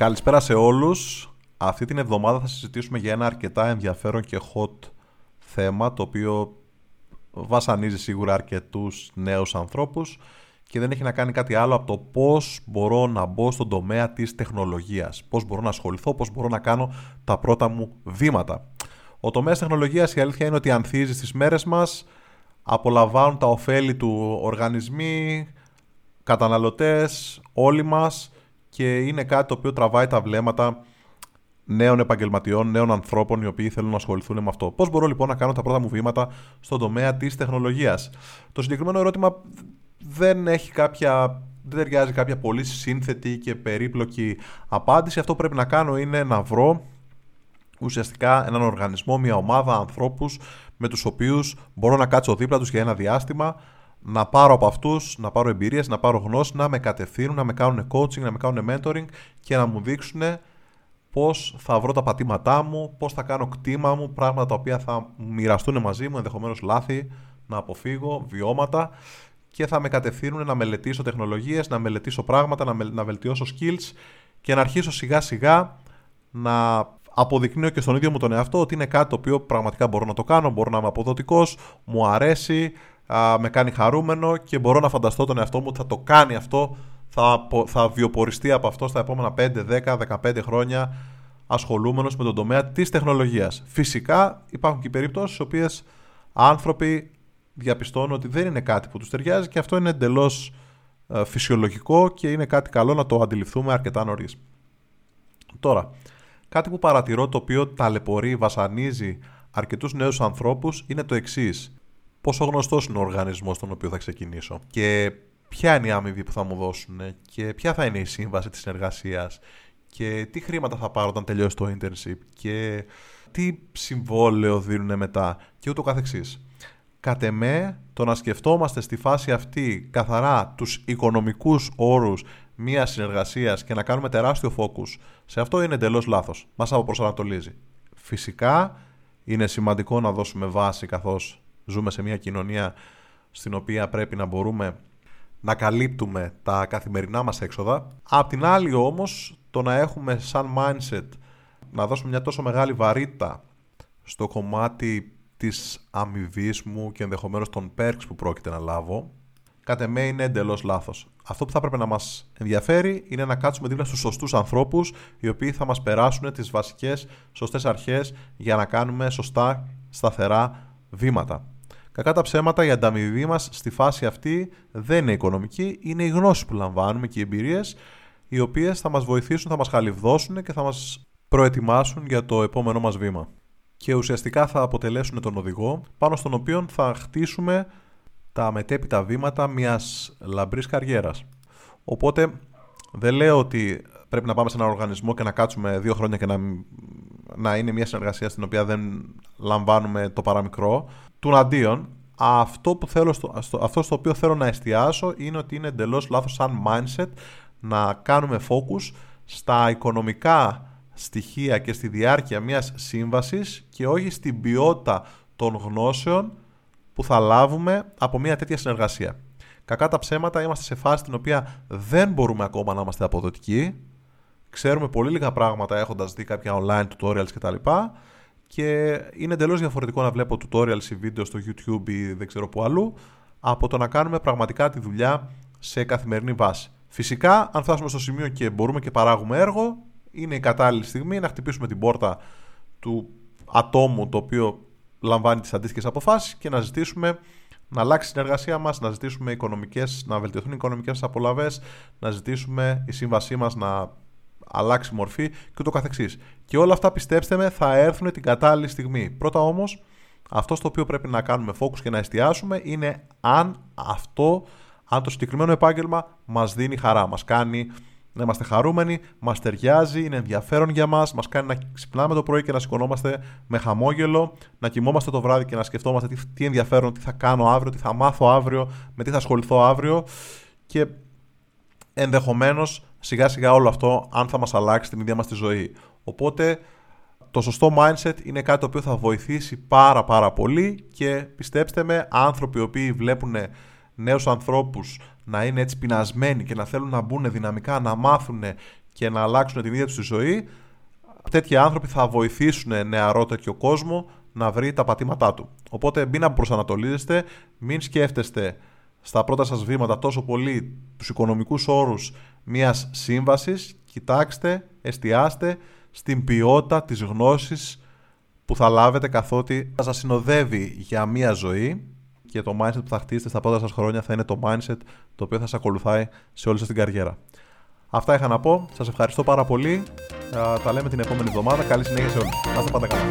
Καλησπέρα σε όλους. Αυτή την εβδομάδα θα συζητήσουμε για ένα αρκετά ενδιαφέρον και hot θέμα το οποίο βασανίζει σίγουρα αρκετούς νέους ανθρώπους και δεν έχει να κάνει κάτι άλλο από το πώς μπορώ να μπω στον τομέα της τεχνολογίας. Πώς μπορώ να ασχοληθώ, πώς μπορώ να κάνω τα πρώτα μου βήματα. Ο τομέας τεχνολογίας η αλήθεια είναι ότι ανθίζει στις μέρες μας, απολαμβάνουν τα ωφέλη του οργανισμοί, καταναλωτές, όλοι μας και είναι κάτι το οποίο τραβάει τα βλέμματα νέων επαγγελματιών, νέων ανθρώπων οι οποίοι θέλουν να ασχοληθούν με αυτό. Πώς μπορώ λοιπόν να κάνω τα πρώτα μου βήματα στον τομέα της τεχνολογίας; Το συγκεκριμένο ερώτημα δεν έχει κάποια. Δεν ταιριάζει κάποια πολύ σύνθετη και περίπλοκη απάντηση. Αυτό που πρέπει να κάνω είναι να βρω ουσιαστικά έναν οργανισμό, μια ομάδα ανθρώπους με τους οποίους μπορώ να κάτσω δίπλα τους για ένα διάστημα, να πάρω από αυτούς, να πάρω εμπειρίες, να πάρω γνώση, να με κατευθύνουν, να με κάνουν coaching, να με κάνουν mentoring και να μου δείξουν πώς θα βρω τα πατήματά μου, πώς θα κάνω κτήμα μου, πράγματα τα οποία θα μοιραστούν μαζί μου, ενδεχομένως λάθη, να αποφύγω, βιώματα και θα με κατευθύνουν να μελετήσω τεχνολογίες, να μελετήσω πράγματα, να, να βελτιώσω skills και να αρχίσω σιγά σιγά να αποδεικνύω και στον ίδιο μου τον εαυτό ότι είναι κάτι το οποίο πραγματικά μπορώ να το κάνω, μπορώ να είμαι αποδοτικός, μου αρέσει, α, με κάνει χαρούμενο και μπορώ να φανταστώ τον εαυτό μου ότι θα το κάνει αυτό, θα, θα βιοποριστεί από αυτό στα επόμενα 5, 10, 15 χρόνια ασχολούμενος με τον τομέα της τεχνολογίας. Φυσικά υπάρχουν και περιπτώσεις στις οποίες άνθρωποι διαπιστώνουν ότι δεν είναι κάτι που τους ταιριάζει και αυτό είναι εντελώς ε, φυσιολογικό και είναι κάτι καλό να το αντιληφθούμε αρκετά νωρίς. Τώρα, κάτι που παρατηρώ το οποίο ταλαιπωρεί, βασανίζει αρκετούς νέους ανθρώπους είναι το εξής. Πόσο γνωστός είναι ο οργανισμός στον οποίο θα ξεκινήσω και ποια είναι η άμοιβη που θα μου δώσουν και ποια θα είναι η σύμβαση της συνεργασίας και τι χρήματα θα πάρω όταν τελειώσει το internship και τι συμβόλαιο δίνουν μετά και ούτω καθεξής. Κατ' εμέ, το να σκεφτόμαστε στη φάση αυτή καθαρά τους οικονομικούς όρους μιας συνεργασίας και να κάνουμε τεράστιο focus σε αυτό είναι εντελώς λάθος. Μας αποπροσανατολίζει. Φυσικά είναι σημαντικό να δώσουμε βάση καθώς ζούμε σε μια κοινωνία στην οποία πρέπει να μπορούμε να καλύπτουμε τα καθημερινά μας έξοδα. Απ' την άλλη όμως, το να έχουμε σαν mindset να δώσουμε μια τόσο μεγάλη βαρύτητα στο κομμάτι της αμοιβής μου και ενδεχομένως των perks που πρόκειται να λάβω, κατά με είναι εντελώς λάθος. Αυτό που θα πρέπει να μας ενδιαφέρει είναι να κάτσουμε δίπλα στους σωστούς ανθρώπους οι οποίοι θα μας περάσουν τις βασικές σωστές αρχές για να κάνουμε σωστά σταθερά βήματα. Κακά τα ψέματα, η ανταμοιβή μας στη φάση αυτή δεν είναι οικονομική, είναι οι γνώσει που λαμβάνουμε και οι εμπειρίες, οι οποίες θα μας βοηθήσουν, θα μας χαλιβδώσουν και θα μας προετοιμάσουν για το επόμενό μας βήμα. Και ουσιαστικά θα αποτελέσουν τον οδηγό πάνω στον οποίο θα χτίσουμε τα μετέπειτα βήματα μιας λαμπρής καριέρας. Οπότε δεν λέω ότι πρέπει να πάμε σε έναν οργανισμό και να κάτσουμε δύο χρόνια και να, να είναι μια συνεργασία στην οποία δεν λαμβάνουμε το παραμικρό. Του αντίον, αυτό, που θέλω στο, αυτό στο οποίο θέλω να εστιάσω είναι ότι είναι εντελώς λάθος σαν mindset να κάνουμε focus στα οικονομικά στοιχεία και στη διάρκεια μιας σύμβασης και όχι στην ποιότητα των γνώσεων που θα λάβουμε από μια τέτοια συνεργασία. Κακά τα ψέματα, είμαστε σε φάση στην οποία δεν μπορούμε ακόμα να είμαστε αποδοτικοί. Ξέρουμε πολύ λίγα πράγματα έχοντας δει κάποια online tutorials κτλ. Και είναι εντελώς διαφορετικό να βλέπω tutorials ή βίντεο στο YouTube ή δεν ξέρω που αλλού, από το να κάνουμε πραγματικά τη δουλειά σε καθημερινή βάση. Φυσικά, αν φτάσουμε στο σημείο και μπορούμε και παράγουμε έργο, είναι η κατάλληλη στιγμή να χτυπήσουμε την πόρτα του ατόμου το οποίο λαμβάνει τις αντίστοιχες αποφάσεις και να ζητήσουμε να αλλάξει η συνεργασία μας, να ζητήσουμε οικονομικές, να βελτιωθούν οι οικονομικές απολαβές, να ζητήσουμε η σύμβασή μας να αλλάξει μορφή και ούτω καθεξής. Και όλα αυτά πιστέψτε με θα έρθουν την κατάλληλη στιγμή. Πρώτα όμως αυτό στο οποίο πρέπει να κάνουμε focus και να εστιάσουμε είναι αν αυτό, αν το συγκεκριμένο επάγγελμα μας δίνει χαρά, μας κάνει να είμαστε χαρούμενοι, μας ταιριάζει, είναι ενδιαφέρον για μας, μας κάνει να ξυπνάμε το πρωί και να σηκωνόμαστε με χαμόγελο, να κοιμόμαστε το βράδυ και να σκεφτόμαστε τι, τι ενδιαφέρον, τι θα κάνω αύριο, τι θα μάθω αύριο, με τι θα ασχοληθώ αύριο. Και ενδεχομένως σιγά σιγά όλο αυτό αν θα μας αλλάξει την ίδια μας τη ζωή. Οπότε το σωστό mindset είναι κάτι το οποίο θα βοηθήσει πάρα πάρα πολύ και πιστέψτε με άνθρωποι οι οποίοι βλέπουν νέους ανθρώπους να είναι έτσι πεινασμένοι και να θέλουν να μπουν δυναμικά, να μάθουν και να αλλάξουν την ίδια τους τη ζωή, τέτοιοι άνθρωποι θα βοηθήσουν νεαρό τέτοιο κόσμο να βρει τα πατήματά του. Οπότε μην αποπροσανατολίζεστε, μην σκέφτεστε στα πρώτα σας βήματα τόσο πολύ τους οικονομικούς όρους μιας σύμβασης, κοιτάξτε, εστιάστε στην ποιότητα της γνώσης που θα λάβετε καθότι θα σας συνοδεύει για μια ζωή και το mindset που θα χτίσετε στα πρώτα σας χρόνια θα είναι το mindset το οποίο θα σας ακολουθάει σε όλη σας την καριέρα. Αυτά είχα να πω. Σας ευχαριστώ πάρα πολύ. Τα λέμε την επόμενη εβδομάδα. Καλή συνέχεια σε όλους. Να είστε πάντα καλά.